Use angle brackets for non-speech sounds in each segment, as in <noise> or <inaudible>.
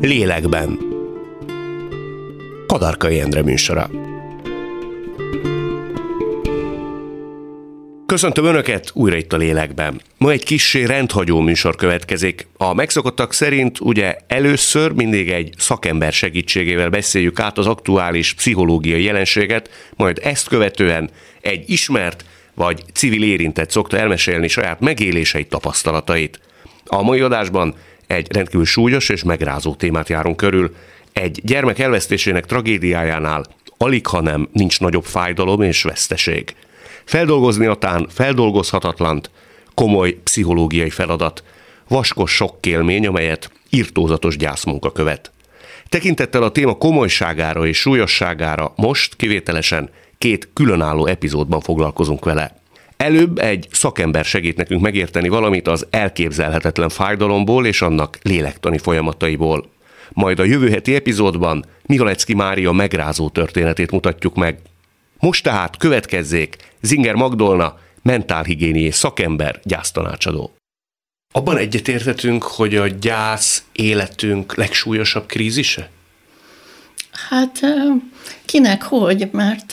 Lélekben. Kadarkai Endre műsora. Köszöntöm Önöket újra itt a lélekben. Ma egy kissé rendhagyó műsor következik. A megszokottak szerint ugye először mindig egy szakember segítségével beszéljük át az aktuális pszichológiai jelenséget, majd ezt követően egy ismert vagy civil érintett szokta elmesélni saját megéléseit, tapasztalatait. A mai adásban egy rendkívül súlyos és megrázó témát járunk körül. Egy gyermek elvesztésének tragédiájánál alig, ha nem nincs nagyobb fájdalom és veszteség. Feldolgozni atán feldolgozhatatlant, komoly pszichológiai feladat, vaskos sokkélmény, amelyet irtózatos gyászmunka követ. Tekintettel a téma komolyságára és súlyosságára most kivételesen két különálló epizódban foglalkozunk vele. Előbb egy szakember segít nekünk megérteni valamit az elképzelhetetlen fájdalomból és annak lélektani folyamataiból. Majd a jövő heti epizódban Mihalecki Mária megrázó történetét mutatjuk meg. Most tehát következzék Zinger Magdolna, mentálhigiéniai szakember, gyásztanácsadó. Abban egyetértetünk, hogy a gyász életünk legsúlyosabb krízise? Hát kinek hogy, mert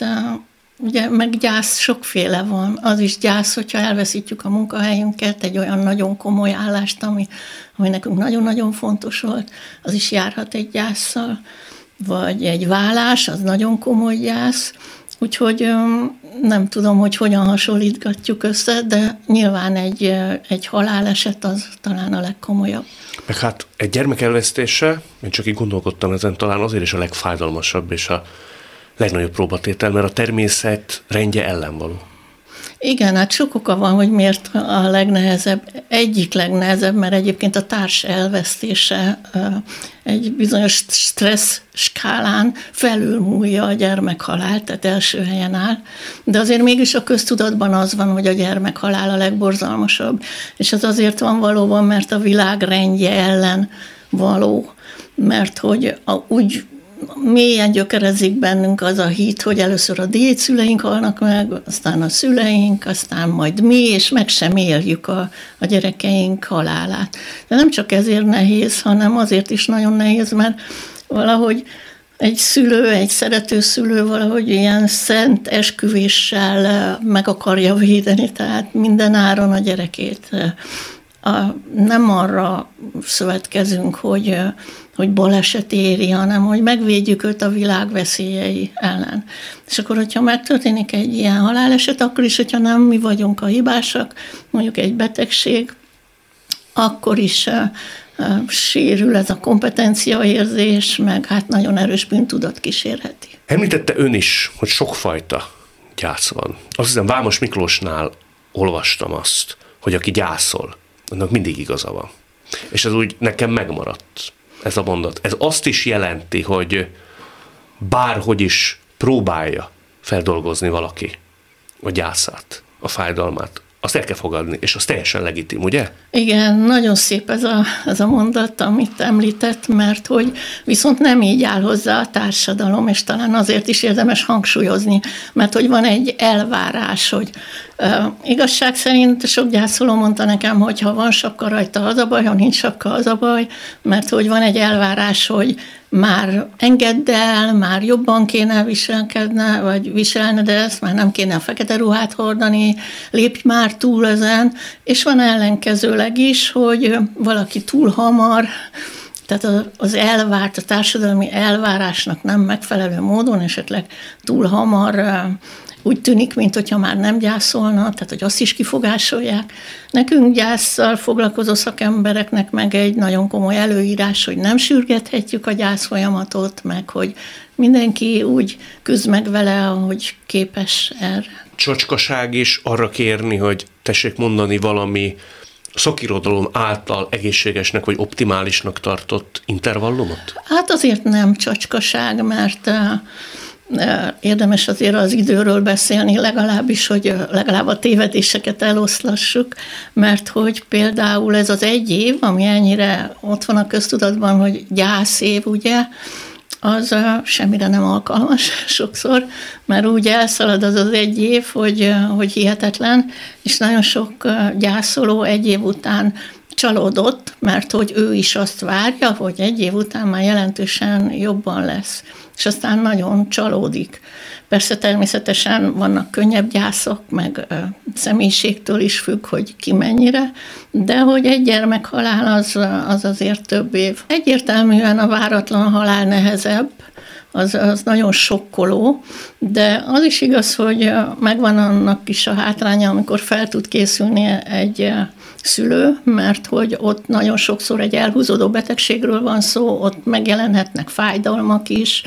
ugye meg gyász sokféle van. Az is gyász, hogyha elveszítjük a munkahelyünket, egy olyan nagyon komoly állást, ami, ami nekünk nagyon-nagyon fontos volt, az is járhat egy gyászsal. Vagy egy vállás, az nagyon komoly gyász. Úgyhogy nem tudom, hogy hogyan hasonlítgatjuk össze, de nyilván egy, egy haláleset az talán a legkomolyabb. Meg hát egy gyermek elvesztése, én csak így gondolkodtam ezen, talán azért is a legfájdalmasabb és a legnagyobb próbatétel, mert a természet rendje ellen való. Igen, hát sok oka van, hogy miért a legnehezebb, egyik legnehezebb, mert egyébként a társ elvesztése egy bizonyos stressz skálán felülmúlja a gyermekhalál, tehát első helyen áll, de azért mégis a köztudatban az van, hogy a gyermekhalál a legborzalmasabb, és ez azért van valóban, mert a világ rendje ellen való, mert hogy a, úgy mélyen gyökerezik bennünk az a hit, hogy először a dédszüleink halnak meg, aztán a szüleink, aztán majd mi, és meg sem éljük a, a gyerekeink halálát. De nem csak ezért nehéz, hanem azért is nagyon nehéz, mert valahogy egy szülő, egy szerető szülő valahogy ilyen szent esküvéssel meg akarja védeni, tehát minden áron a gyerekét. Nem arra szövetkezünk, hogy hogy baleset éri, hanem hogy megvédjük őt a világ veszélyei ellen. És akkor, hogyha megtörténik egy ilyen haláleset, akkor is, hogyha nem mi vagyunk a hibásak, mondjuk egy betegség, akkor is sérül ez a kompetenciaérzés, meg hát nagyon erős bűntudat kísérheti. Említette ön is, hogy sokfajta gyász van. Azt hiszem Vámos Miklósnál olvastam azt, hogy aki gyászol, annak mindig igaza van. És ez úgy nekem megmaradt ez a mondat. Ez azt is jelenti, hogy bárhogy is próbálja feldolgozni valaki a gyászát, a fájdalmát, azt el kell fogadni, és az teljesen legitim, ugye? Igen, nagyon szép ez a, ez a mondat, amit említett, mert hogy viszont nem így áll hozzá a társadalom, és talán azért is érdemes hangsúlyozni, mert hogy van egy elvárás, hogy igazság szerint sok gyászoló mondta nekem, hogy ha van sapka rajta, az a baj, ha nincs sapka, az a baj, mert hogy van egy elvárás, hogy már engedd el, már jobban kéne viselkedne, vagy viselne, de ezt már nem kéne a fekete ruhát hordani, lépj már túl ezen, és van ellenkezőleg is, hogy valaki túl hamar, tehát az elvárt, a társadalmi elvárásnak nem megfelelő módon, esetleg túl hamar úgy tűnik, mint hogyha már nem gyászolna, tehát hogy azt is kifogásolják. Nekünk gyászsal foglalkozó szakembereknek meg egy nagyon komoly előírás, hogy nem sürgethetjük a gyász folyamatot, meg hogy mindenki úgy küzd meg vele, ahogy képes erre. Csocskaság is arra kérni, hogy tessék mondani valami szakirodalom által egészségesnek vagy optimálisnak tartott intervallumot? Hát azért nem csacskaság, mert érdemes azért az időről beszélni, legalábbis, hogy legalább a tévedéseket eloszlassuk, mert hogy például ez az egy év, ami ennyire ott van a köztudatban, hogy gyászév, ugye, az semmire nem alkalmas <laughs> sokszor, mert úgy elszalad az az egy év, hogy, hogy hihetetlen, és nagyon sok gyászoló egy év után csalódott, mert hogy ő is azt várja, hogy egy év után már jelentősen jobban lesz. És aztán nagyon csalódik. Persze természetesen vannak könnyebb gyászok, meg ö, személyiségtől is függ, hogy ki mennyire, de hogy egy gyermek halál az, az azért több év. Egyértelműen a váratlan halál nehezebb, az, az nagyon sokkoló, de az is igaz, hogy megvan annak is a hátránya, amikor fel tud készülni egy szülő, mert hogy ott nagyon sokszor egy elhúzódó betegségről van szó, ott megjelenhetnek fájdalmak is,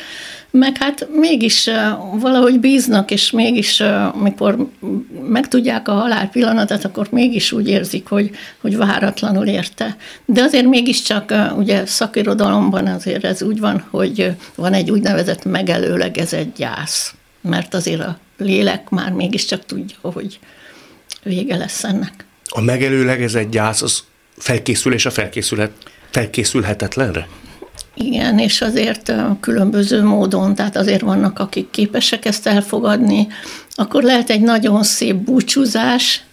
meg hát mégis valahogy bíznak, és mégis, amikor megtudják a halál pillanatát, akkor mégis úgy érzik, hogy, hogy váratlanul érte. De azért mégiscsak ugye szakirodalomban azért ez úgy van, hogy van egy úgynevezett megelőlegezett gyász, mert azért a lélek már mégiscsak tudja, hogy vége lesz ennek. A megelőlegezett gyász az felkészülés a felkészülhet, felkészülhetetlenre? Igen, és azért különböző módon, tehát azért vannak, akik képesek ezt elfogadni, akkor lehet egy nagyon szép búcsúzás,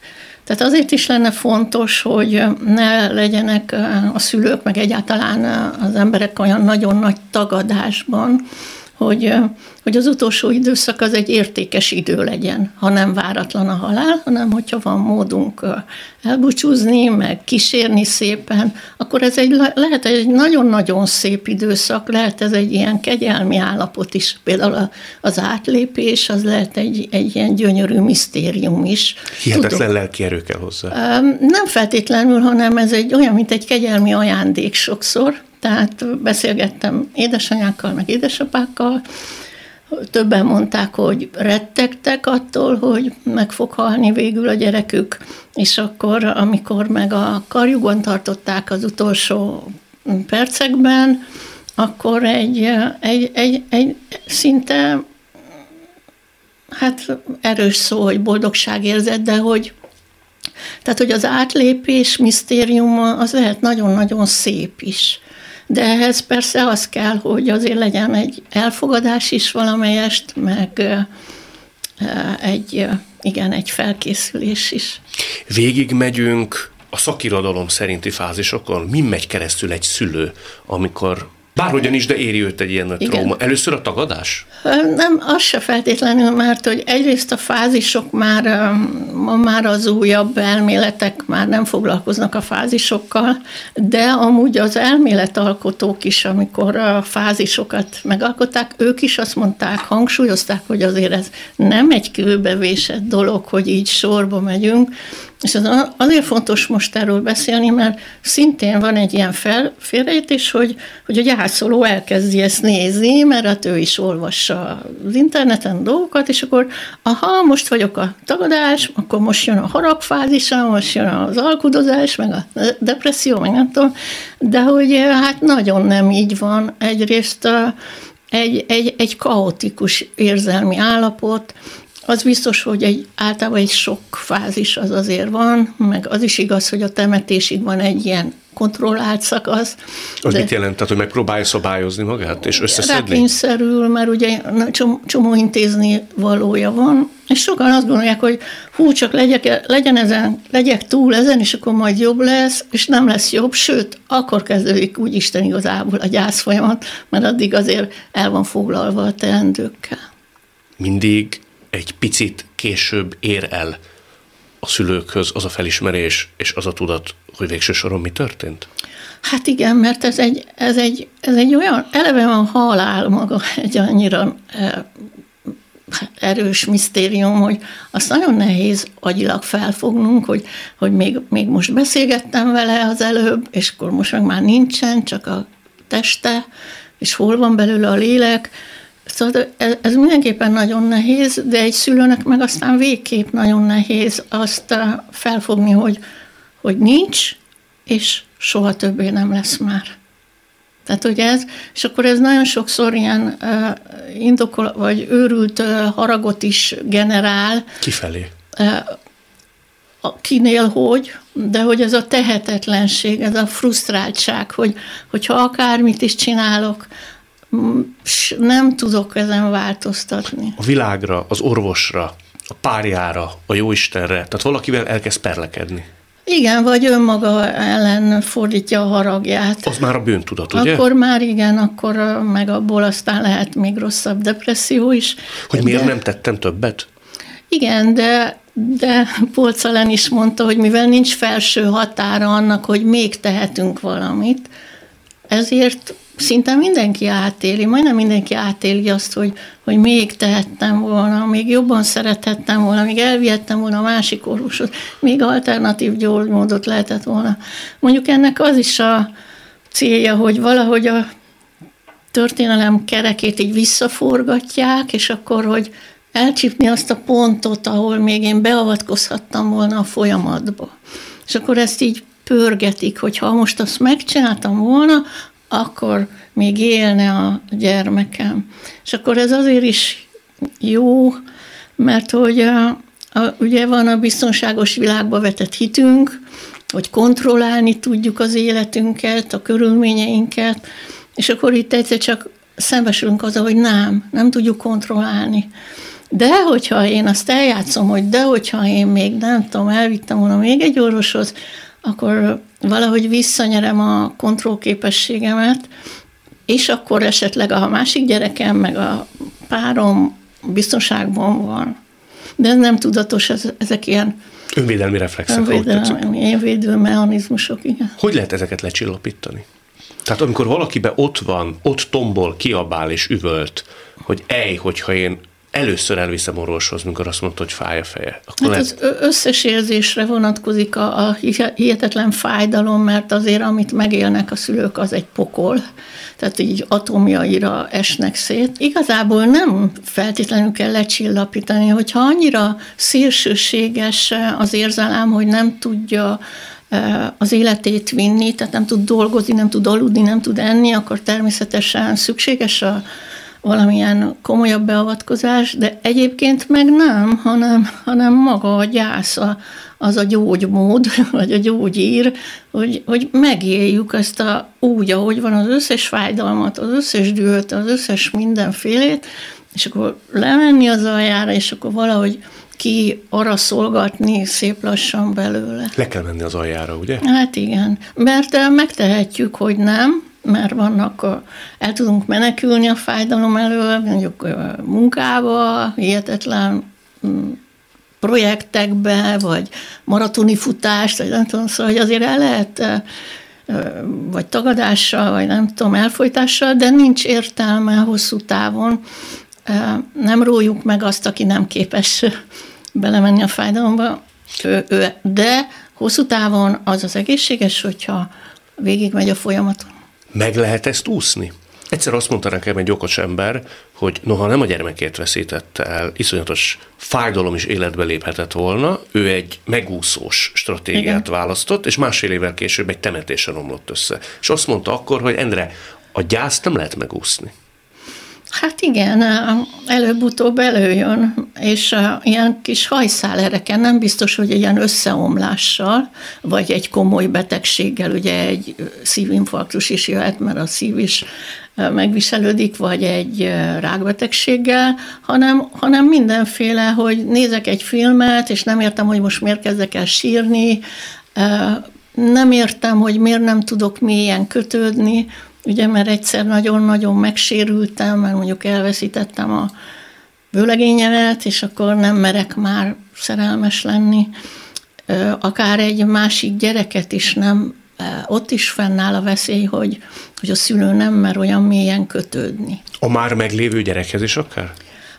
tehát azért is lenne fontos, hogy ne legyenek a szülők, meg egyáltalán az emberek olyan nagyon nagy tagadásban, hogy, hogy az utolsó időszak az egy értékes idő legyen, ha nem váratlan a halál, hanem hogyha van módunk elbúcsúzni, meg kísérni szépen, akkor ez egy, lehet egy nagyon-nagyon szép időszak, lehet ez egy ilyen kegyelmi állapot is. Például az átlépés, az lehet egy, egy ilyen gyönyörű misztérium is. Hihetetlen Tudom, lelki erő kell hozzá. Nem feltétlenül, hanem ez egy olyan, mint egy kegyelmi ajándék sokszor, tehát beszélgettem édesanyákkal, meg édesapákkal, többen mondták, hogy rettegtek attól, hogy meg fog halni végül a gyerekük, és akkor, amikor meg a karjukon tartották az utolsó percekben, akkor egy, egy, egy, egy szinte, hát erős szó, hogy boldogságérzet, de hogy tehát, hogy az átlépés misztériuma az lehet nagyon-nagyon szép is. De ehhez persze az kell, hogy azért legyen egy elfogadás is valamelyest, meg egy, igen, egy felkészülés is. Végig megyünk a szakirodalom szerinti fázisokon. Mi megy keresztül egy szülő, amikor Bárhogyan is, de éri őt egy ilyen nagy trauma. Először a tagadás? Nem, az se feltétlenül, mert hogy egyrészt a fázisok már, ma már az újabb elméletek már nem foglalkoznak a fázisokkal, de amúgy az elméletalkotók is, amikor a fázisokat megalkották, ők is azt mondták, hangsúlyozták, hogy azért ez nem egy kőbevésett dolog, hogy így sorba megyünk, és az azért fontos most erről beszélni, mert szintén van egy ilyen fel, hogy, hogy a gyászoló elkezdi ezt nézni, mert hát ő is olvassa az interneten dolgokat, és akkor aha, most vagyok a tagadás, akkor most jön a haragfázisa, most jön az alkudozás, meg a depresszió, meg nem tudom, de hogy hát nagyon nem így van. Egyrészt egy, egy, egy kaotikus érzelmi állapot, az biztos, hogy egy, általában egy sok fázis az azért van, meg az is igaz, hogy a temetésig van egy ilyen kontrollált szakasz. Az mit jelent? Tehát, hogy megpróbálja szabályozni magát és összeszedni? Rákényszerül, mert ugye csomó, csomó intézni valója van, és sokan azt gondolják, hogy hú, csak legyek, legyen ezen, legyek túl ezen, és akkor majd jobb lesz, és nem lesz jobb, sőt, akkor kezdődik úgy Isten igazából a gyász folyamat, mert addig azért el van foglalva a teendőkkel. Mindig egy picit később ér el a szülőkhöz az a felismerés és az a tudat, hogy végső soron mi történt? Hát igen, mert ez egy, ez egy, ez egy olyan, eleve a halál maga <laughs> egy annyira e, erős misztérium, hogy azt nagyon nehéz agyilag felfognunk, hogy, hogy még, még most beszélgettem vele az előbb, és akkor most meg már nincsen, csak a teste, és hol van belőle a lélek, Szóval ez mindenképpen nagyon nehéz, de egy szülőnek meg aztán végképp nagyon nehéz azt felfogni, hogy, hogy nincs, és soha többé nem lesz már. Tehát, hogy ez, és akkor ez nagyon sokszor ilyen uh, indokol, vagy őrült uh, haragot is generál. Kifelé. Uh, kinél hogy, de hogy ez a tehetetlenség, ez a frusztráltság, hogy, hogyha akármit is csinálok, nem tudok ezen változtatni. A világra, az orvosra, a párjára, a jóistenre, tehát valakivel elkezd perlekedni. Igen, vagy önmaga ellen fordítja a haragját. Az már a bűntudat, ugye? Akkor már igen, akkor meg abból aztán lehet még rosszabb depresszió is. Hogy miért de, nem tettem többet? Igen, de, de Polcalen is mondta, hogy mivel nincs felső határa annak, hogy még tehetünk valamit, ezért szinte mindenki átéli, majdnem mindenki átéli azt, hogy, hogy még tehettem volna, még jobban szerethettem volna, még elvihettem volna a másik orvosot, még alternatív gyógymódot lehetett volna. Mondjuk ennek az is a célja, hogy valahogy a történelem kerekét így visszaforgatják, és akkor, hogy elcsípni azt a pontot, ahol még én beavatkozhattam volna a folyamatba. És akkor ezt így pörgetik, hogy ha most azt megcsináltam volna, akkor még élne a gyermekem. És akkor ez azért is jó, mert hogy a, a, ugye van a biztonságos világba vetett hitünk, hogy kontrollálni tudjuk az életünket, a körülményeinket, és akkor itt egyszer csak szembesülünk azzal, hogy nem, nem tudjuk kontrollálni. De hogyha én azt eljátszom, hogy de hogyha én még nem tudom, elvittem volna még egy orvoshoz, akkor valahogy visszanyerem a kontrollképességemet, és akkor esetleg a másik gyerekem, meg a párom biztonságban van. De ez nem tudatos, ez, ezek ilyen Önvédelmi reflexek. Önvédelmi, védő mechanizmusok, igen. Hogy lehet ezeket lecsillapítani? Tehát amikor valakibe ott van, ott tombol, kiabál és üvölt, hogy ej, hogyha én először elviszem orvoshoz, mikor azt mondta, hogy fáj a feje. Akkor hát lehet... az összes érzésre vonatkozik a, a hihetetlen fájdalom, mert azért, amit megélnek a szülők, az egy pokol. Tehát így atomjaira esnek szét. Igazából nem feltétlenül kell lecsillapítani, hogyha annyira szélsőséges az érzelem, hogy nem tudja az életét vinni, tehát nem tud dolgozni, nem tud aludni, nem tud enni, akkor természetesen szükséges a valamilyen komolyabb beavatkozás, de egyébként meg nem, hanem, hanem maga a gyász, a, az a gyógymód, <laughs> vagy a gyógyír, hogy, hogy megéljük ezt a, úgy, ahogy van az összes fájdalmat, az összes dühöt, az összes mindenfélét, és akkor lemenni az aljára, és akkor valahogy ki arra szolgatni szép lassan belőle. Le kell menni az aljára, ugye? Hát igen, mert megtehetjük, hogy nem, mert vannak, el tudunk menekülni a fájdalom elől, mondjuk munkába, hihetetlen mm, projektekbe, vagy maratoni futást, vagy nem tudom, szóval hogy azért el lehet vagy tagadással, vagy nem tudom, elfolytással, de nincs értelme hosszú távon. Nem rójuk meg azt, aki nem képes belemenni a fájdalomba, de hosszú távon az az egészséges, hogyha végigmegy a folyamaton. Meg lehet ezt úszni? Egyszer azt mondta nekem egy okos ember, hogy noha nem a gyermekét veszítette el, iszonyatos fájdalom is életbe léphetett volna, ő egy megúszós stratégiát Igen. választott, és másfél évvel később egy temetésen omlott össze. És azt mondta akkor, hogy Endre, a gyászt nem lehet megúszni. Hát igen, előbb-utóbb előjön, és ilyen kis hajszálereken nem biztos, hogy ilyen összeomlással, vagy egy komoly betegséggel, ugye egy szívinfarktus is jöhet, mert a szív is megviselődik, vagy egy rákbetegséggel, hanem, hanem mindenféle, hogy nézek egy filmet, és nem értem, hogy most miért kezdek el sírni, nem értem, hogy miért nem tudok mélyen kötődni, ugye, mert egyszer nagyon-nagyon megsérültem, mert mondjuk elveszítettem a vőlegényemet, és akkor nem merek már szerelmes lenni. Akár egy másik gyereket is nem, ott is fennáll a veszély, hogy, hogy a szülő nem mer olyan mélyen kötődni. A már meglévő gyerekhez is akár?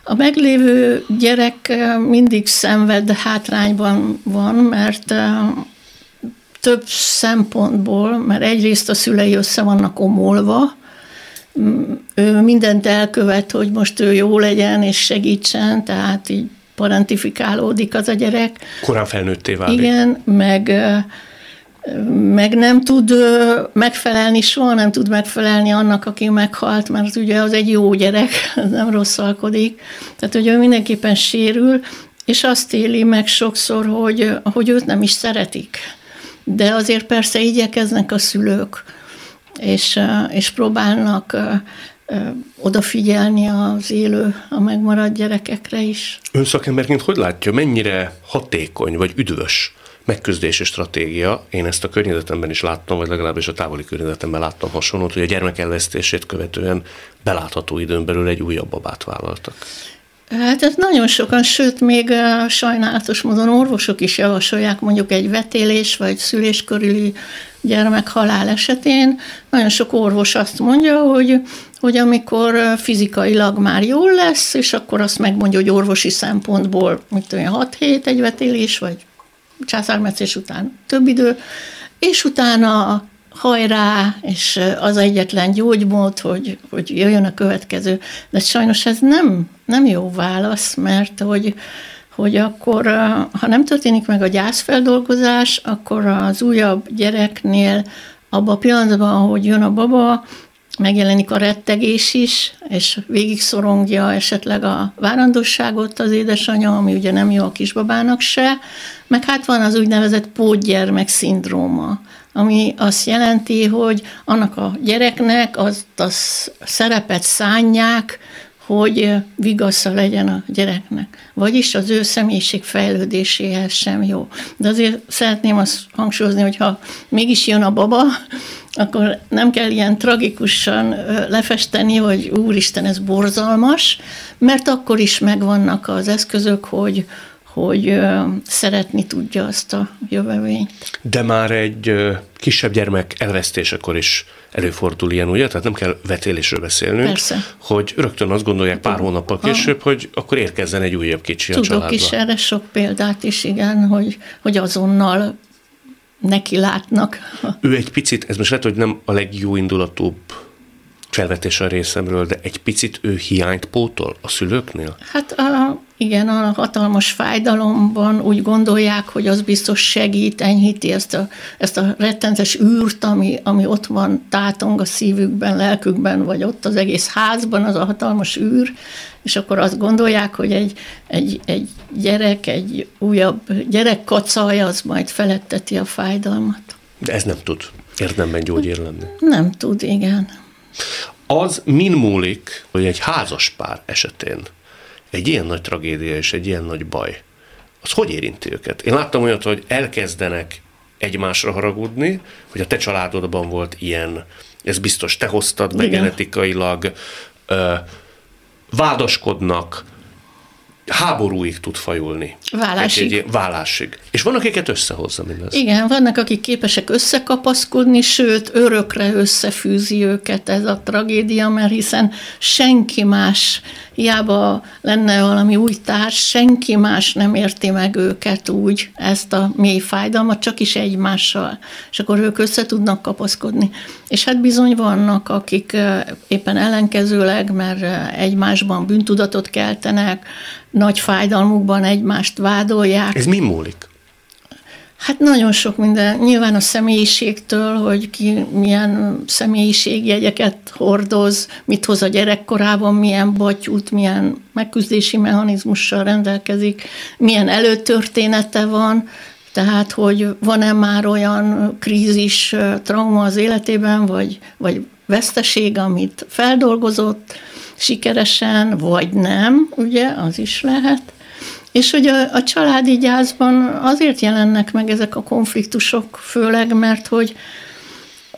A meglévő gyerek mindig szenved hátrányban van, mert több szempontból, mert egyrészt a szülei össze vannak omolva, ő mindent elkövet, hogy most ő jó legyen és segítsen, tehát így parentifikálódik az a gyerek. Korán felnőtté válik. Igen, meg, meg nem tud megfelelni, soha nem tud megfelelni annak, aki meghalt, mert ugye az egy jó gyerek, <laughs> nem rosszalkodik. Tehát, hogy ő mindenképpen sérül, és azt éli meg sokszor, hogy, hogy őt nem is szeretik de azért persze igyekeznek a szülők, és, és próbálnak odafigyelni az élő, a megmaradt gyerekekre is. Ön szakemberként hogy látja, mennyire hatékony vagy üdvös megküzdési stratégia. Én ezt a környezetemben is láttam, vagy legalábbis a távoli környezetemben láttam hasonlót, hogy a gyermek elvesztését követően belátható időn belül egy újabb babát vállaltak. Hát ez nagyon sokan, sőt, még sajnálatos módon orvosok is javasolják mondjuk egy vetélés vagy szülés körüli gyermek halál esetén. Nagyon sok orvos azt mondja, hogy, hogy amikor fizikailag már jól lesz, és akkor azt megmondja, hogy orvosi szempontból, mint olyan 6 hét egy vetélés, vagy császármetszés után több idő, és utána hajrá, és az egyetlen gyógymód, hogy, hogy jöjjön a következő. De sajnos ez nem, nem jó válasz, mert hogy, hogy akkor, ha nem történik meg a gyászfeldolgozás, akkor az újabb gyereknél abban a pillanatban, hogy jön a baba, megjelenik a rettegés is, és végig szorongja esetleg a várandosságot az édesanyja, ami ugye nem jó a kisbabának se, meg hát van az úgynevezett pótgyermek szindróma, ami azt jelenti, hogy annak a gyereknek azt a szerepet szánják, hogy vigasza legyen a gyereknek. Vagyis az ő személyiség fejlődéséhez sem jó. De azért szeretném azt hangsúlyozni, hogy ha mégis jön a baba, akkor nem kell ilyen tragikusan lefesteni, hogy úristen, ez borzalmas, mert akkor is megvannak az eszközök, hogy, hogy szeretni tudja azt a jövevényt. De már egy kisebb gyermek elvesztésekor is előfordul ilyen, ugye? Tehát nem kell vetélésről beszélnünk. Persze. Hogy rögtön azt gondolják pár hónappal később, hogy akkor érkezzen egy újabb kicsi Tudok a családba. is erre sok példát is, igen, hogy, hogy azonnal neki látnak. Ő egy picit, ez most lehet, hogy nem a legjó indulatóbb felvetés a részemről, de egy picit ő hiányt pótol a szülőknél? Hát a, igen, a hatalmas fájdalomban úgy gondolják, hogy az biztos segít, enyhíti ezt a, ezt a rettentes űrt, ami, ami ott van, tátong a szívükben, lelkükben, vagy ott az egész házban, az a hatalmas űr, és akkor azt gondolják, hogy egy, egy, egy gyerek, egy újabb gyerek kacaja, az majd feletteti a fájdalmat. De ez nem tud érdemben gyógyír lenni. Nem tud, igen. Az min múlik, hogy egy házas pár esetén egy ilyen nagy tragédia és egy ilyen nagy baj, az hogy érinti őket? Én láttam olyat, hogy elkezdenek egymásra haragudni, hogy a te családodban volt ilyen, ez biztos te hoztad meg genetikailag, ö, vádaskodnak, háborúig tud fajulni. Válásig. Egy, egy, válásig. És van, akiket összehozza mindez. Igen, vannak, akik képesek összekapaszkodni, sőt, örökre összefűzi őket ez a tragédia, mert hiszen senki más, hiába lenne valami új társ, senki más nem érti meg őket úgy, ezt a mély fájdalmat, csak is egymással. És akkor ők össze tudnak kapaszkodni. És hát bizony vannak, akik éppen ellenkezőleg, mert egymásban bűntudatot keltenek, nagy fájdalmukban egymást vádolják. Ez mi múlik? Hát nagyon sok minden. Nyilván a személyiségtől, hogy ki milyen személyiségjegyeket hordoz, mit hoz a gyerekkorában, milyen batyút, milyen megküzdési mechanizmussal rendelkezik, milyen előtörténete van, tehát, hogy van-e már olyan krízis, trauma az életében, vagy, vagy veszteség, amit feldolgozott, sikeresen, vagy nem, ugye, az is lehet. És hogy a, a családi gyászban azért jelennek meg ezek a konfliktusok, főleg, mert hogy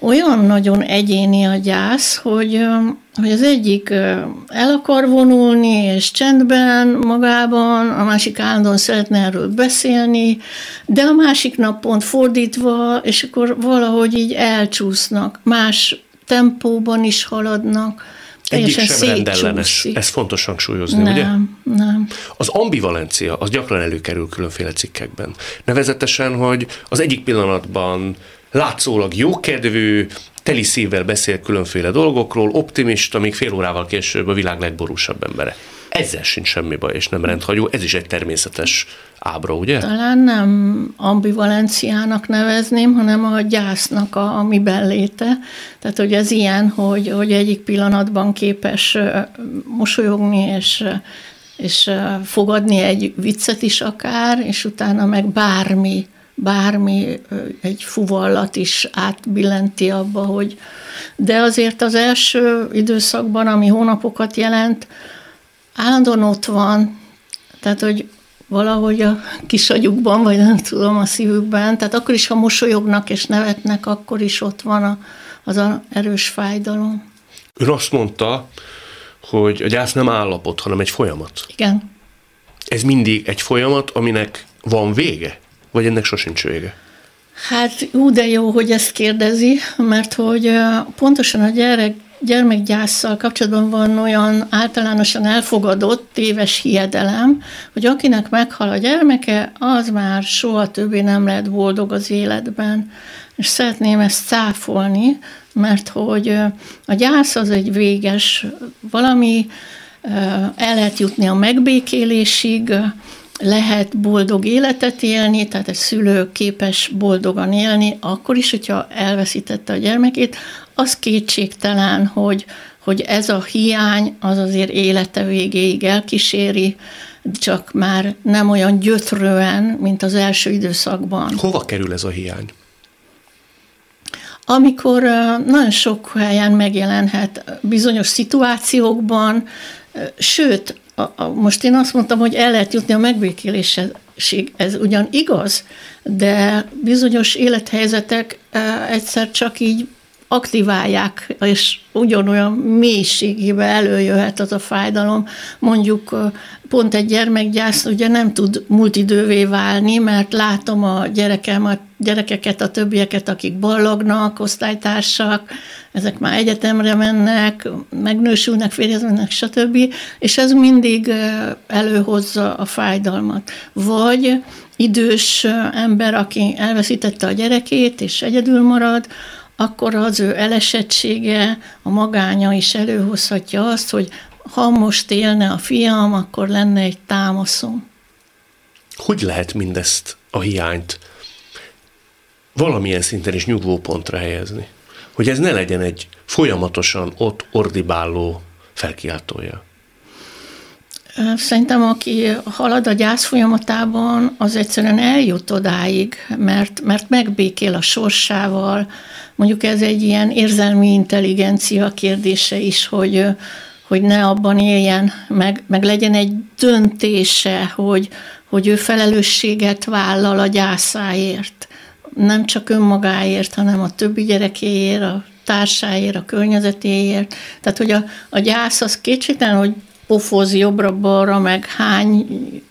olyan nagyon egyéni a gyász, hogy, hogy az egyik el akar vonulni, és csendben, magában, a másik állandóan szeretne erről beszélni, de a másik nap pont fordítva, és akkor valahogy így elcsúsznak, más tempóban is haladnak egyik sem rendellenes. Ez fontos hangsúlyozni, nem, ugye? Nem. Az ambivalencia, az gyakran előkerül különféle cikkekben. Nevezetesen, hogy az egyik pillanatban látszólag jókedvű, teli szívvel beszél különféle dolgokról, optimista, míg fél órával később a világ legborúsabb embere. Ezzel sincs semmi baj, és nem rendhagyó, ez is egy természetes ábra, ugye? Talán nem ambivalenciának nevezném, hanem a gyásznak a, a miben léte. Tehát, hogy ez ilyen, hogy, hogy egyik pillanatban képes mosolyogni, és és fogadni egy viccet is akár, és utána meg bármi, bármi egy fuvallat is átbillenti abba, hogy de azért az első időszakban, ami hónapokat jelent, állandóan ott van, tehát, hogy valahogy a kis agyukban, vagy nem tudom, a szívükben. Tehát akkor is, ha mosolyognak és nevetnek, akkor is ott van a, az a erős fájdalom. Ön azt mondta, hogy a gyász nem állapot, hanem egy folyamat. Igen. Ez mindig egy folyamat, aminek van vége? Vagy ennek sosincs vége? Hát ú, de jó, hogy ezt kérdezi, mert hogy pontosan a gyerek, gyermekgyászsal kapcsolatban van olyan általánosan elfogadott téves hiedelem, hogy akinek meghal a gyermeke, az már soha többé nem lehet boldog az életben. És szeretném ezt cáfolni, mert hogy a gyász az egy véges valami, el lehet jutni a megbékélésig, lehet boldog életet élni, tehát egy szülő képes boldogan élni, akkor is, hogyha elveszítette a gyermekét, az kétségtelen, hogy, hogy ez a hiány az azért élete végéig elkíséri, csak már nem olyan gyötrően, mint az első időszakban. Hova kerül ez a hiány? Amikor nagyon sok helyen megjelenhet bizonyos szituációkban, sőt, a, a, most én azt mondtam, hogy el lehet jutni a megbékélésig, ez ugyan igaz, de bizonyos élethelyzetek egyszer csak így aktiválják, és ugyanolyan mélységébe előjöhet az a fájdalom. Mondjuk pont egy gyermekgyász ugye nem tud múlt idővé válni, mert látom a gyerekem, a gyerekeket, a többieket, akik ballognak, osztálytársak, ezek már egyetemre mennek, megnősülnek, férjeznek, stb. És ez mindig előhozza a fájdalmat. Vagy idős ember, aki elveszítette a gyerekét, és egyedül marad, akkor az ő elesettsége, a magánya is előhozhatja azt, hogy ha most élne a fiam, akkor lenne egy támaszom. Hogy lehet mindezt a hiányt valamilyen szinten is nyugvópontra helyezni? Hogy ez ne legyen egy folyamatosan ott ordibáló felkiáltója. Szerintem, aki halad a gyász folyamatában, az egyszerűen eljut odáig, mert, mert megbékél a sorsával. Mondjuk ez egy ilyen érzelmi intelligencia kérdése is, hogy, hogy ne abban éljen, meg, meg legyen egy döntése, hogy, hogy ő felelősséget vállal a gyászáért. Nem csak önmagáért, hanem a többi gyerekéért, a társáért, a környezetéért. Tehát, hogy a, a gyász az kétségtelen, hogy pofoz jobbra-balra, meg hány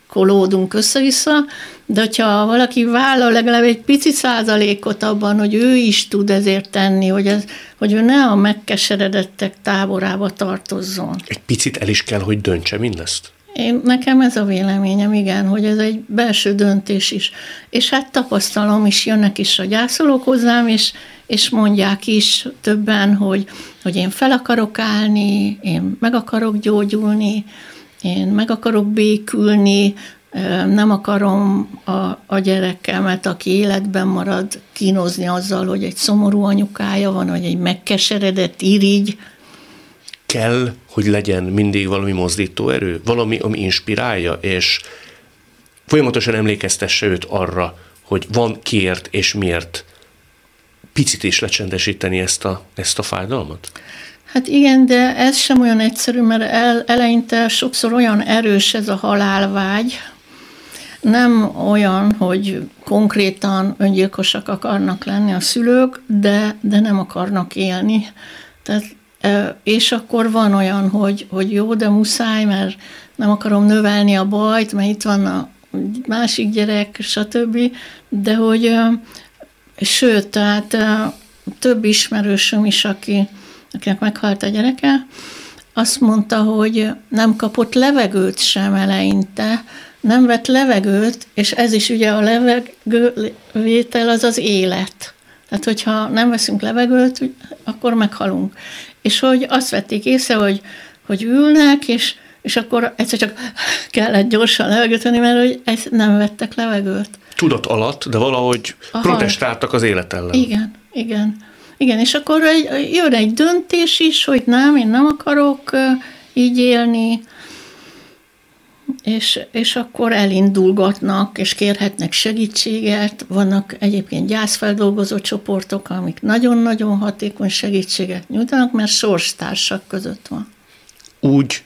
kolódunk össze-vissza, de hogyha valaki vállal legalább egy pici százalékot abban, hogy ő is tud ezért tenni, hogy, ez, hogy ő ne a megkeseredettek táborába tartozzon. Egy picit el is kell, hogy döntse mindezt? Én, nekem ez a véleményem, igen, hogy ez egy belső döntés is. És hát tapasztalom is, jönnek is a gyászolók hozzám, és, és mondják is többen, hogy, hogy én fel akarok állni, én meg akarok gyógyulni, én meg akarok békülni, nem akarom a, a gyerekemet, aki életben marad, kínozni azzal, hogy egy szomorú anyukája van, vagy egy megkeseredett irigy. Kell, hogy legyen mindig valami mozdító erő, valami, ami inspirálja, és folyamatosan emlékeztesse őt arra, hogy van kiért és miért picit is lecsendesíteni ezt a, ezt a fájdalmat? Hát igen, de ez sem olyan egyszerű, mert el, eleinte sokszor olyan erős ez a halálvágy, nem olyan, hogy konkrétan öngyilkosak akarnak lenni a szülők, de, de nem akarnak élni. Tehát, és akkor van olyan, hogy, hogy jó, de muszáj, mert nem akarom növelni a bajt, mert itt van a másik gyerek, stb. De hogy, sőt, tehát több ismerősöm is, aki, akinek meghalt a gyereke, azt mondta, hogy nem kapott levegőt sem eleinte, nem vett levegőt, és ez is ugye a levegővétel az az élet. Tehát, hogyha nem veszünk levegőt, akkor meghalunk. És hogy azt vették észre, hogy, hogy ülnek, és, és akkor egyszer csak kellett gyorsan levegőt venni, mert hogy ezt nem vettek levegőt. Tudat alatt, de valahogy Aha. protestáltak az élet ellen. Igen, igen. Igen, és akkor egy, jön egy döntés is, hogy nem, én nem akarok így élni, és, és akkor elindulgatnak, és kérhetnek segítséget. Vannak egyébként gyászfeldolgozó csoportok, amik nagyon-nagyon hatékony segítséget nyújtanak, mert sorstársak között van. Úgy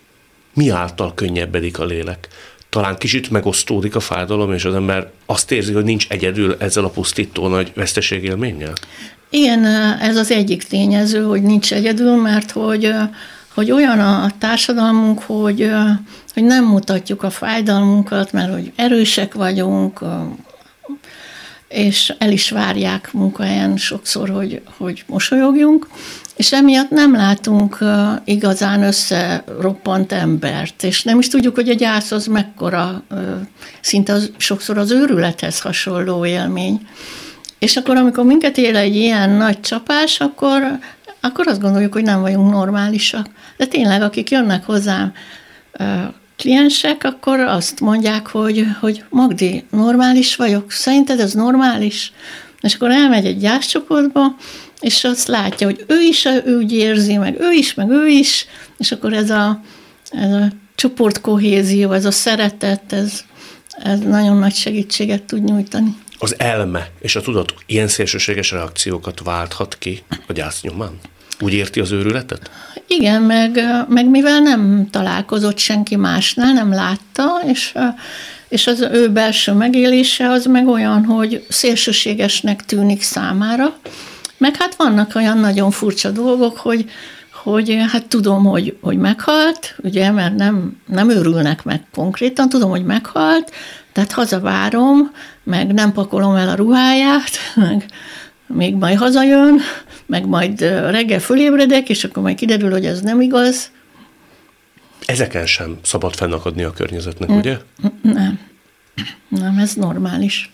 mi által könnyebbedik a lélek? talán kicsit megosztódik a fájdalom, és az ember azt érzi, hogy nincs egyedül ezzel a pusztító nagy veszteségélménnyel? Igen, ez az egyik tényező, hogy nincs egyedül, mert hogy, hogy olyan a társadalmunk, hogy, hogy nem mutatjuk a fájdalmunkat, mert hogy erősek vagyunk, és el is várják munkahelyen sokszor, hogy, hogy mosolyogjunk, és emiatt nem látunk igazán összeroppant embert, és nem is tudjuk, hogy a gyász az mekkora, szinte az, sokszor az őrülethez hasonló élmény. És akkor, amikor minket él egy ilyen nagy csapás, akkor, akkor azt gondoljuk, hogy nem vagyunk normálisak. De tényleg, akik jönnek hozzám kliensek, akkor azt mondják, hogy, hogy Magdi, normális vagyok, szerinted ez normális? És akkor elmegy egy gyászcsoportba, és azt látja, hogy ő is ő úgy érzi, meg ő is, meg ő is, és akkor ez a, ez a csoportkohézió, ez a szeretet, ez, ez nagyon nagy segítséget tud nyújtani. Az elme és a tudat ilyen szélsőséges reakciókat válthat ki a gyász nyomán? Úgy érti az őrületet? Igen, meg, meg mivel nem találkozott senki másnál, nem látta, és, és az ő belső megélése az meg olyan, hogy szélsőségesnek tűnik számára, meg hát vannak olyan nagyon furcsa dolgok, hogy, hogy hát tudom, hogy, hogy meghalt, ugye, mert nem, nem örülnek meg konkrétan, tudom, hogy meghalt, tehát hazavárom, meg nem pakolom el a ruháját, <laughs> meg még majd hazajön, meg majd reggel fölébredek, és akkor majd kiderül, hogy ez nem igaz. Ezeken sem szabad fennakadni a környezetnek, ugye? Nem. Nem, ez normális.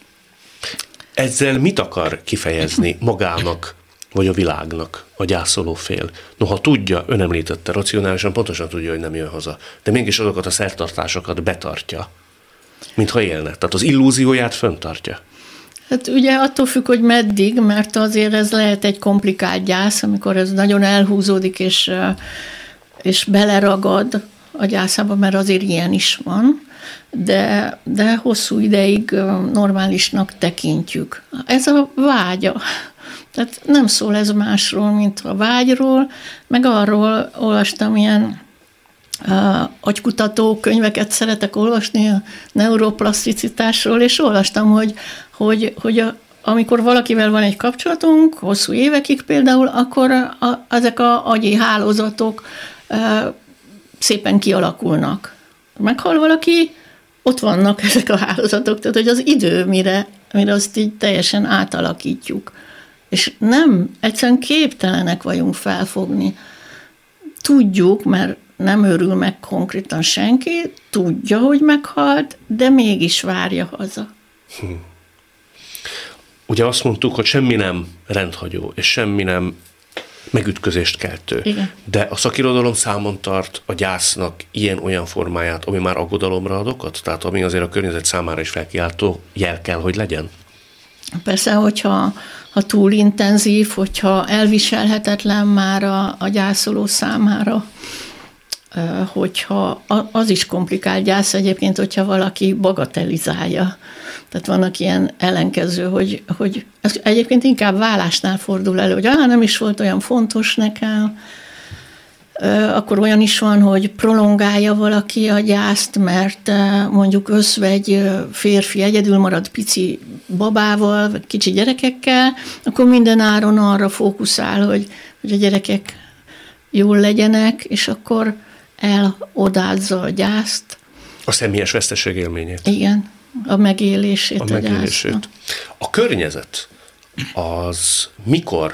Ezzel mit akar kifejezni magának, vagy a világnak a gyászoló fél? Noha tudja, ön említette, racionálisan pontosan tudja, hogy nem jön haza, de mégis azokat a szertartásokat betartja, mintha élne. Tehát az illúzióját föntartja. Hát ugye attól függ, hogy meddig, mert azért ez lehet egy komplikált gyász, amikor ez nagyon elhúzódik, és, és beleragad a gyászába, mert azért ilyen is van, de, de hosszú ideig normálisnak tekintjük. Ez a vágya. Tehát nem szól ez másról, mint a vágyról, meg arról olvastam ilyen agykutató könyveket szeretek olvasni a neuroplaszticitásról, és olvastam, hogy, hogy, hogy a, amikor valakivel van egy kapcsolatunk, hosszú évekig például, akkor a, ezek a agyi hálózatok a, szépen kialakulnak. Meghal valaki, ott vannak <laughs> ezek a hálózatok, tehát hogy az idő, mire, mire azt így teljesen átalakítjuk. És nem, egyszerűen képtelenek vagyunk felfogni. Tudjuk, mert nem örül meg konkrétan senki, tudja, hogy meghalt, de mégis várja haza. Hm. Ugye azt mondtuk, hogy semmi nem rendhagyó, és semmi nem megütközést keltő. Igen. De a szakirodalom számon tart a gyásznak ilyen-olyan formáját, ami már aggodalomra ad okot? Tehát ami azért a környezet számára is felkiáltó jel kell, hogy legyen? Persze, hogyha ha túl intenzív, hogyha elviselhetetlen már a, a gyászoló számára, hogyha az is komplikált gyász egyébként, hogyha valaki bagatelizálja. Tehát vannak ilyen ellenkező, hogy, hogy ez egyébként inkább vállásnál fordul elő, hogy ah, nem is volt olyan fontos nekem, akkor olyan is van, hogy prolongálja valaki a gyászt, mert mondjuk összvegy férfi egyedül marad pici babával, vagy kicsi gyerekekkel, akkor minden áron arra fókuszál, hogy, hogy a gyerekek jól legyenek, és akkor elodázza a gyászt. A személyes veszteség élményét. Igen, a megélését. A, megélését. A környezet az mikor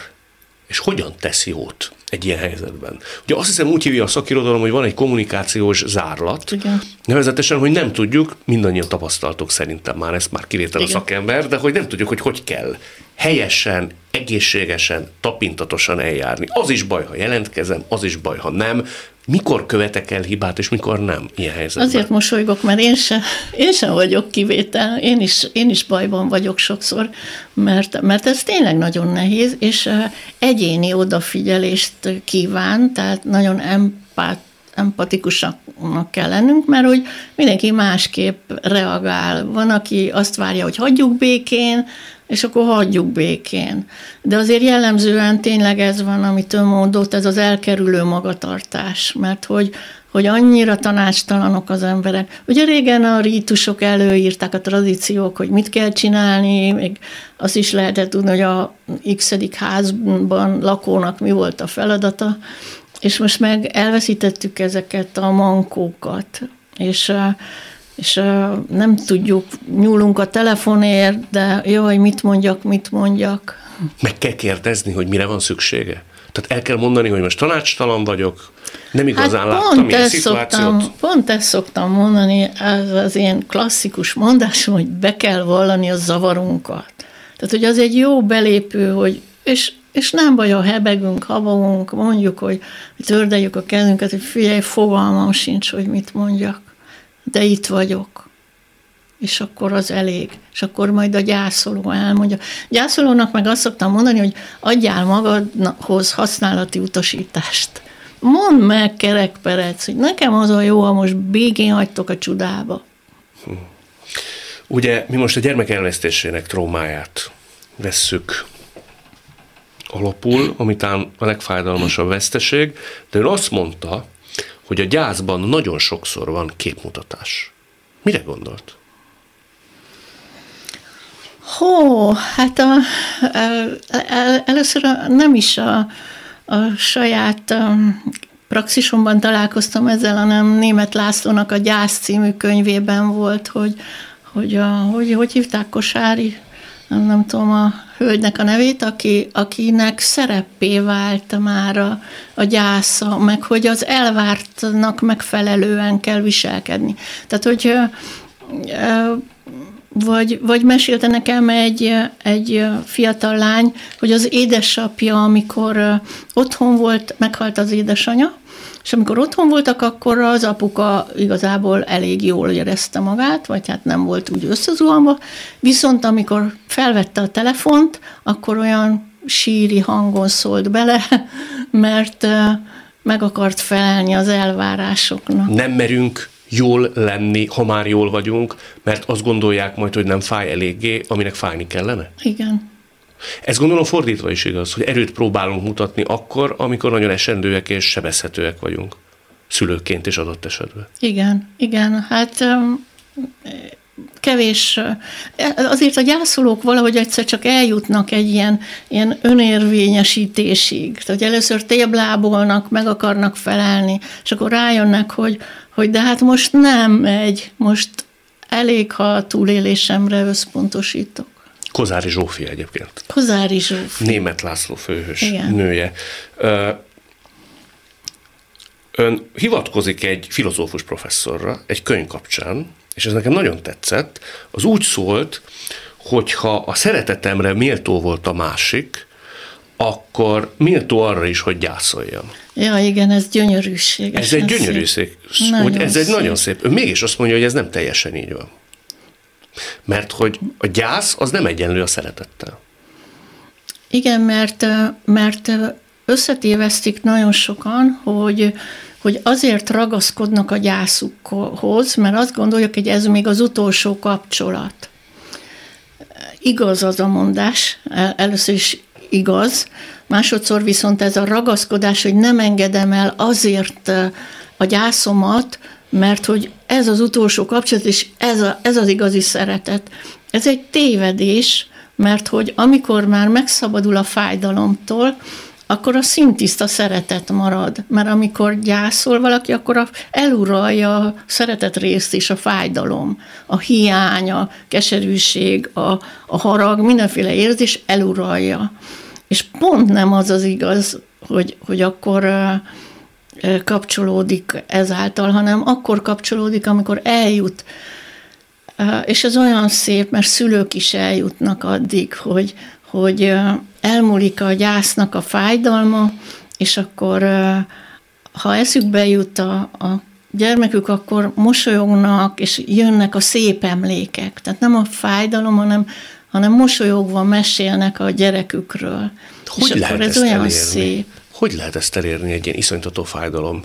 és hogyan teszi jót egy ilyen helyzetben. Ugye azt hiszem úgy hívja a szakirodalom, hogy van egy kommunikációs zárlat, Igen. nevezetesen, hogy nem tudjuk, mindannyian tapasztaltok szerintem már, ezt már kivétel Igen. a szakember, de hogy nem tudjuk, hogy hogy kell helyesen, egészségesen, tapintatosan eljárni. Az is baj, ha jelentkezem, az is baj, ha nem. Mikor követek el hibát, és mikor nem ilyen helyzetben? Azért mosolygok, mert én sem, én sem vagyok kivétel, én is, én is bajban vagyok sokszor, mert, mert ez tényleg nagyon nehéz, és egyéni odafigyelést kíván, tehát nagyon empát, empatikusaknak kell lennünk, mert hogy mindenki másképp reagál. Van, aki azt várja, hogy hagyjuk békén, és akkor hagyjuk békén. De azért jellemzően tényleg ez van, amit ön mondott, ez az elkerülő magatartás, mert hogy, hogy annyira tanácstalanok az emberek. Ugye régen a rítusok előírták a tradíciók, hogy mit kell csinálni, még azt is lehetett tudni, hogy a x házban lakónak mi volt a feladata, és most meg elveszítettük ezeket a mankókat, és és nem tudjuk, nyúlunk a telefonért, de jaj, mit mondjak, mit mondjak. Meg kell kérdezni, hogy mire van szüksége? Tehát el kell mondani, hogy most tanácstalan vagyok, nem igazán hát láttam ilyen szituációt. Szoktam, pont ezt szoktam mondani, ez az én klasszikus mondásom, hogy be kell vallani a zavarunkat. Tehát, hogy az egy jó belépő, hogy és, és nem baj, ha hebegünk, habogunk, mondjuk, hogy, hogy tördeljük a kezünket, hogy figyelj, fogalmam sincs, hogy mit mondjak de itt vagyok. És akkor az elég. És akkor majd a gyászoló elmondja. Gyászolónak meg azt szoktam mondani, hogy adjál magadhoz használati utasítást. Mondd meg, kerekperec, hogy nekem az a jó, ha most végén hagytok a csudába. Ugye mi most a gyermek elvesztésének trómáját vesszük alapul, amitán a legfájdalmasabb veszteség, de ő azt mondta, hogy a gyászban nagyon sokszor van képmutatás. Mire gondolt? Hó, hát a, a, először a, nem is a, a saját a, praxisomban találkoztam ezzel, hanem német Lászlónak a Gyász című könyvében volt, hogy, hogy, a, hogy, hogy hívták Kosári, nem, tudom a hölgynek a nevét, aki, akinek szereppé vált már a, a gyásza, meg hogy az elvártnak megfelelően kell viselkedni. Tehát, hogy vagy, vagy mesélte nekem egy, egy fiatal lány, hogy az édesapja, amikor otthon volt, meghalt az édesanya, és amikor otthon voltak, akkor az apuka igazából elég jól érezte magát, vagy hát nem volt úgy összezuhanva, viszont amikor felvette a telefont, akkor olyan síri hangon szólt bele, <laughs> mert meg akart felelni az elvárásoknak. Nem merünk jól lenni, ha már jól vagyunk, mert azt gondolják majd, hogy nem fáj eléggé, aminek fájni kellene? Igen. Ez gondolom fordítva is igaz, hogy erőt próbálunk mutatni akkor, amikor nagyon esendőek és sebezhetőek vagyunk. Szülőként is adott esetben. Igen, igen. Hát kevés, azért a gyászolók valahogy egyszer csak eljutnak egy ilyen, ilyen önérvényesítésig. Tehát, először téblábolnak, meg akarnak felelni, és akkor rájönnek, hogy, hogy de hát most nem megy, most elég, ha a túlélésemre összpontosítok. Kozári Zsófia egyébként. Kozári Zsófia. Német László főhős Igen. nője. Ön hivatkozik egy filozófus professzorra egy könyv kapcsán, és ez nekem nagyon tetszett. Az úgy szólt, hogy ha a szeretetemre méltó volt a másik, akkor méltó arra is, hogy gyászoljam. Ja, igen, ez gyönyörűség. Ez egy gyönyörű szép. szép hogy ez szép. egy nagyon szép. Ő mégis azt mondja, hogy ez nem teljesen így van. Mert hogy a gyász az nem egyenlő a szeretettel. Igen, mert, mert összetévesztik nagyon sokan, hogy, hogy azért ragaszkodnak a gyászukhoz, mert azt gondoljuk, hogy ez még az utolsó kapcsolat. Igaz az a mondás, először is igaz, másodszor viszont ez a ragaszkodás, hogy nem engedem el azért a gyászomat, mert hogy ez az utolsó kapcsolat, és ez, a, ez az igazi szeretet. Ez egy tévedés, mert hogy amikor már megszabadul a fájdalomtól, akkor a szintiszta szeretet marad. Mert amikor gyászol valaki, akkor a, eluralja a szeretet részt is a fájdalom, a hiány, a keserűség, a, a harag, mindenféle érzés eluralja. És pont nem az az igaz, hogy, hogy akkor kapcsolódik ezáltal, hanem akkor kapcsolódik, amikor eljut. És ez olyan szép, mert szülők is eljutnak addig, hogy, hogy elmúlik a gyásznak a fájdalma, és akkor ha eszükbe jut a, a gyermekük, akkor mosolyognak, és jönnek a szép emlékek. Tehát nem a fájdalom, hanem, hanem mosolyogva mesélnek a gyerekükről. Hogy és lehet akkor ez olyan elérni? szép. Hogy lehet ezt elérni egy ilyen iszonytató fájdalom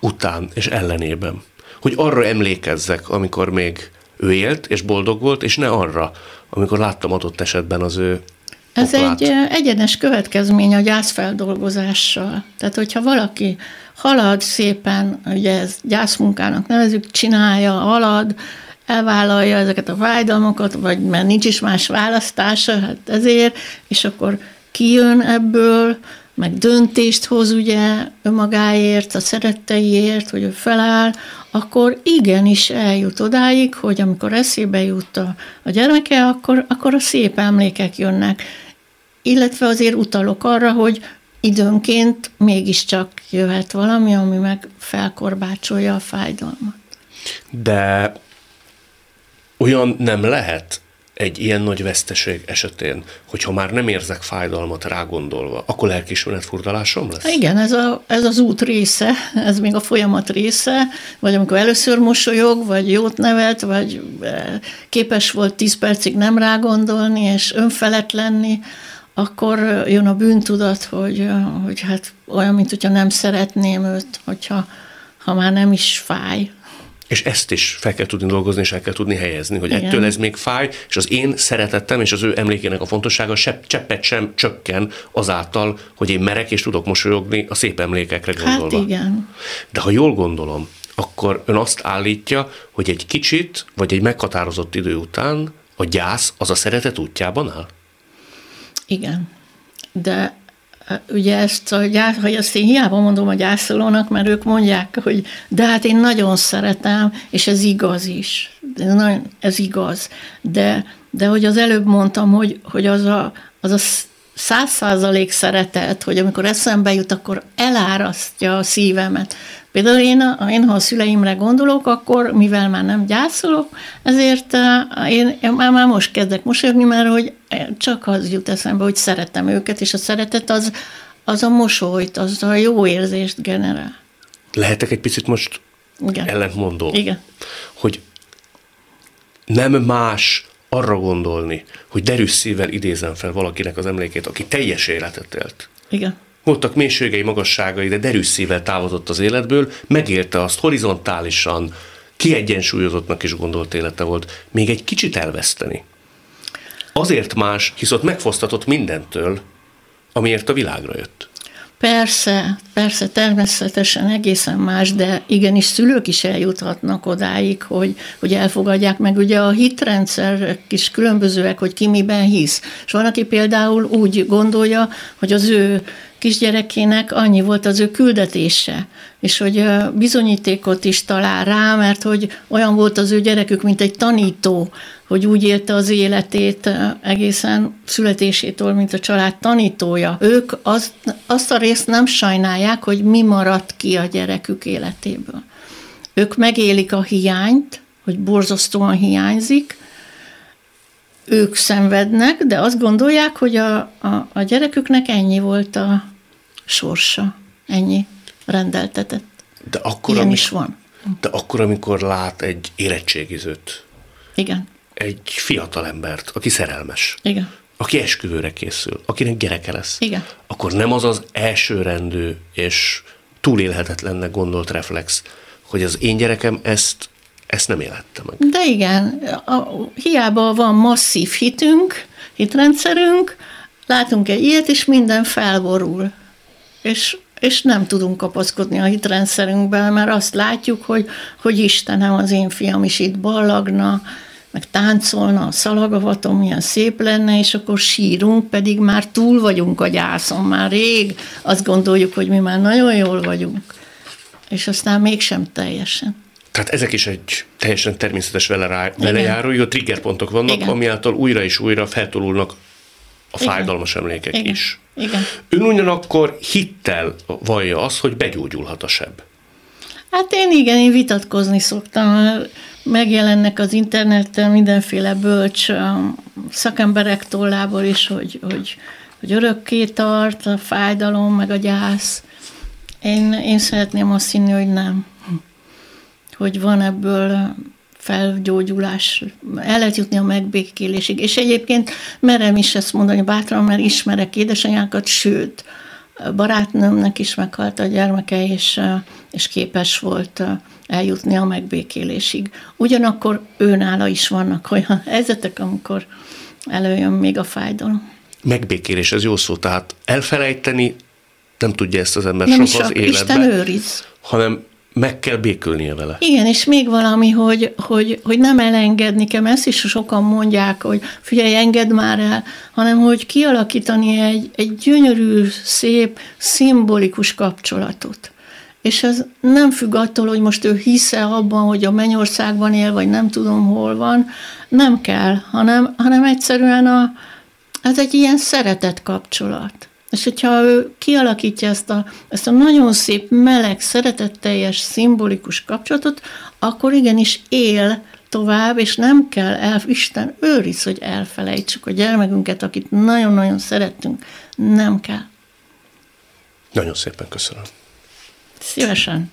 után és ellenében? Hogy arra emlékezzek, amikor még ő élt és boldog volt, és ne arra, amikor láttam adott esetben az ő ez oklát. egy egyenes következmény a gyászfeldolgozással. Tehát, hogyha valaki halad szépen, ugye ez gyászmunkának nevezük, csinálja, halad, elvállalja ezeket a fájdalmakat, vagy mert nincs is más választása, hát ezért, és akkor kijön ebből, meg döntést hoz ugye önmagáért, a szeretteiért, hogy ő feláll, akkor igenis eljut odáig, hogy amikor eszébe jut a, a gyermeke, akkor, akkor a szép emlékek jönnek. Illetve azért utalok arra, hogy időnként mégiscsak jöhet valami, ami meg felkorbácsolja a fájdalmat. De olyan nem lehet egy ilyen nagy veszteség esetén, hogyha már nem érzek fájdalmat rágondolva, akkor lelkismeret furdalásom lesz? Igen, ez, a, ez az út része, ez még a folyamat része, vagy amikor először mosolyog, vagy jót nevet, vagy eh, képes volt tíz percig nem rágondolni, és önfelett lenni, akkor jön a bűntudat, hogy, eh, hogy hát olyan, mint hogyha nem szeretném őt, hogyha ha már nem is fáj, és ezt is fel kell tudni dolgozni, és el kell tudni helyezni, hogy Igen. ettől ez még fáj, és az én szeretettem és az ő emlékének a fontossága se, cseppet sem csökken azáltal, hogy én merek és tudok mosolyogni a szép emlékekre hát gondolva. Hát igen. De ha jól gondolom, akkor ön azt állítja, hogy egy kicsit, vagy egy meghatározott idő után a gyász az a szeretet útjában áll? Igen. De ugye ezt a gyász, hogy ezt én hiába mondom a gyászolónak, mert ők mondják, hogy de hát én nagyon szeretem, és ez igaz is. Ez, nagyon, ez igaz. De, de hogy az előbb mondtam, hogy, hogy az a, az a száz százalék szeretet, hogy amikor eszembe jut, akkor elárasztja a szívemet. Például én, én, ha a szüleimre gondolok, akkor, mivel már nem gyászolok, ezért eh, én, én már, már most kezdek mosolyogni, mert hogy csak az jut eszembe, hogy szeretem őket, és a szeretet az, az a mosolyt, az a jó érzést generál. Lehetek egy picit most Igen. ellentmondó? Igen. Hogy nem más arra gondolni, hogy derűs szívvel idézem fel valakinek az emlékét, aki teljes életet élt. Igen. Voltak mélységei, magasságai, de derűs szívvel távozott az életből, megérte azt horizontálisan, kiegyensúlyozottnak is gondolt élete volt, még egy kicsit elveszteni. Azért más, hisz ott megfosztatott mindentől, amiért a világra jött. Persze, persze, természetesen egészen más, de igenis szülők is eljuthatnak odáig, hogy, hogy elfogadják meg. Ugye a hitrendszerek is különbözőek, hogy ki miben hisz. És van, aki például úgy gondolja, hogy az ő kisgyerekének annyi volt az ő küldetése, és hogy bizonyítékot is talál rá, mert hogy olyan volt az ő gyerekük, mint egy tanító, hogy úgy élte az életét egészen születésétől, mint a család tanítója. Ők azt, azt a részt nem sajnálják, hogy mi maradt ki a gyerekük életéből. Ők megélik a hiányt, hogy borzasztóan hiányzik, ők szenvednek, de azt gondolják, hogy a, a, a gyereküknek ennyi volt a sorsa, ennyi rendeltetett. De akkor, Ilyen amik, is van. De akkor, amikor lát egy érettségizőt, Igen egy fiatal embert, aki szerelmes. Igen. Aki esküvőre készül, akinek gyereke lesz. Igen. Akkor nem az az elsőrendű és túlélhetetlennek gondolt reflex, hogy az én gyerekem ezt, ezt nem élette meg. De igen, a, hiába van masszív hitünk, hitrendszerünk, látunk egy ilyet, és minden felborul. És és nem tudunk kapaszkodni a hitrendszerünkben, mert azt látjuk, hogy, hogy Istenem, az én fiam is itt ballagna, meg táncolna a szalagavaton, milyen szép lenne, és akkor sírunk, pedig már túl vagyunk a gyászon, már rég azt gondoljuk, hogy mi már nagyon jól vagyunk. És aztán mégsem teljesen. Tehát ezek is egy teljesen természetes vele, velejáró, jó triggerpontok vannak, Igen. ami által újra és újra feltolulnak a Igen. fájdalmas emlékek Igen. is. Igen. Ön ugyanakkor hittel vallja az, hogy begyógyulhat a seb. Hát én igen, én vitatkozni szoktam megjelennek az interneten mindenféle bölcs szakemberek tollából is, hogy, hogy, hogy örökké tart a fájdalom, meg a gyász. Én, én szeretném azt hinni, hogy nem. Hogy van ebből felgyógyulás, el lehet jutni a megbékélésig. És egyébként merem is ezt mondani bátran, mert ismerek édesanyákat, sőt, barátnőmnek is meghalt a gyermeke, és, és képes volt eljutni a megbékélésig. Ugyanakkor őnála is vannak olyan <laughs> helyzetek, amikor előjön még a fájdalom. Megbékélés, ez jó szó, tehát elfelejteni nem tudja ezt az ember nem soha az életben. Isten őriz. Hanem meg kell békülnie vele. Igen, és még valami, hogy, hogy, hogy nem elengedni kell, ezt is sokan mondják, hogy figyelj, engedd már el, hanem hogy kialakítani egy, egy gyönyörű, szép, szimbolikus kapcsolatot. És ez nem függ attól, hogy most ő hisze abban, hogy a mennyországban él, vagy nem tudom hol van, nem kell, hanem, hanem egyszerűen a, ez egy ilyen szeretet kapcsolat. És hogyha ő kialakítja ezt a, ezt a nagyon szép, meleg, szeretetteljes, szimbolikus kapcsolatot, akkor igenis él tovább, és nem kell el, Isten őriz, hogy elfelejtsük a gyermekünket, akit nagyon-nagyon szerettünk. Nem kell. Nagyon szépen köszönöm. Szívesen.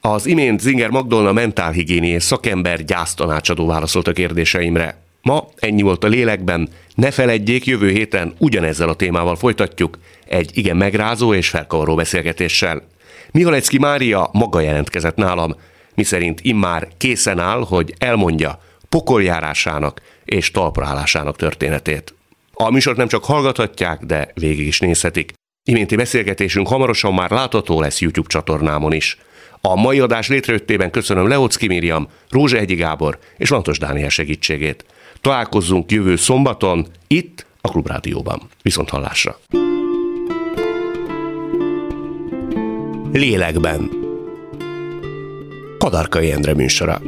Az imént Zinger Magdolna mentálhigiéniés szakember gyásztanácsadó válaszolt a kérdéseimre. Ma ennyi volt a lélekben, ne feledjék, jövő héten ugyanezzel a témával folytatjuk, egy igen megrázó és felkavaró beszélgetéssel. Mihalecki Mária maga jelentkezett nálam, miszerint immár készen áll, hogy elmondja pokoljárásának és talpraállásának történetét. A műsort nem csak hallgathatják, de végig is nézhetik. Iménti beszélgetésünk hamarosan már látható lesz YouTube csatornámon is. A mai adás létrejöttében köszönöm Leocki Miriam, Rózsa Egyi Gábor és Lantos Dániel segítségét. Találkozzunk jövő szombaton, itt a Klubrádióban. Viszont hallásra! Lélekben Kadarkai Endre műsora.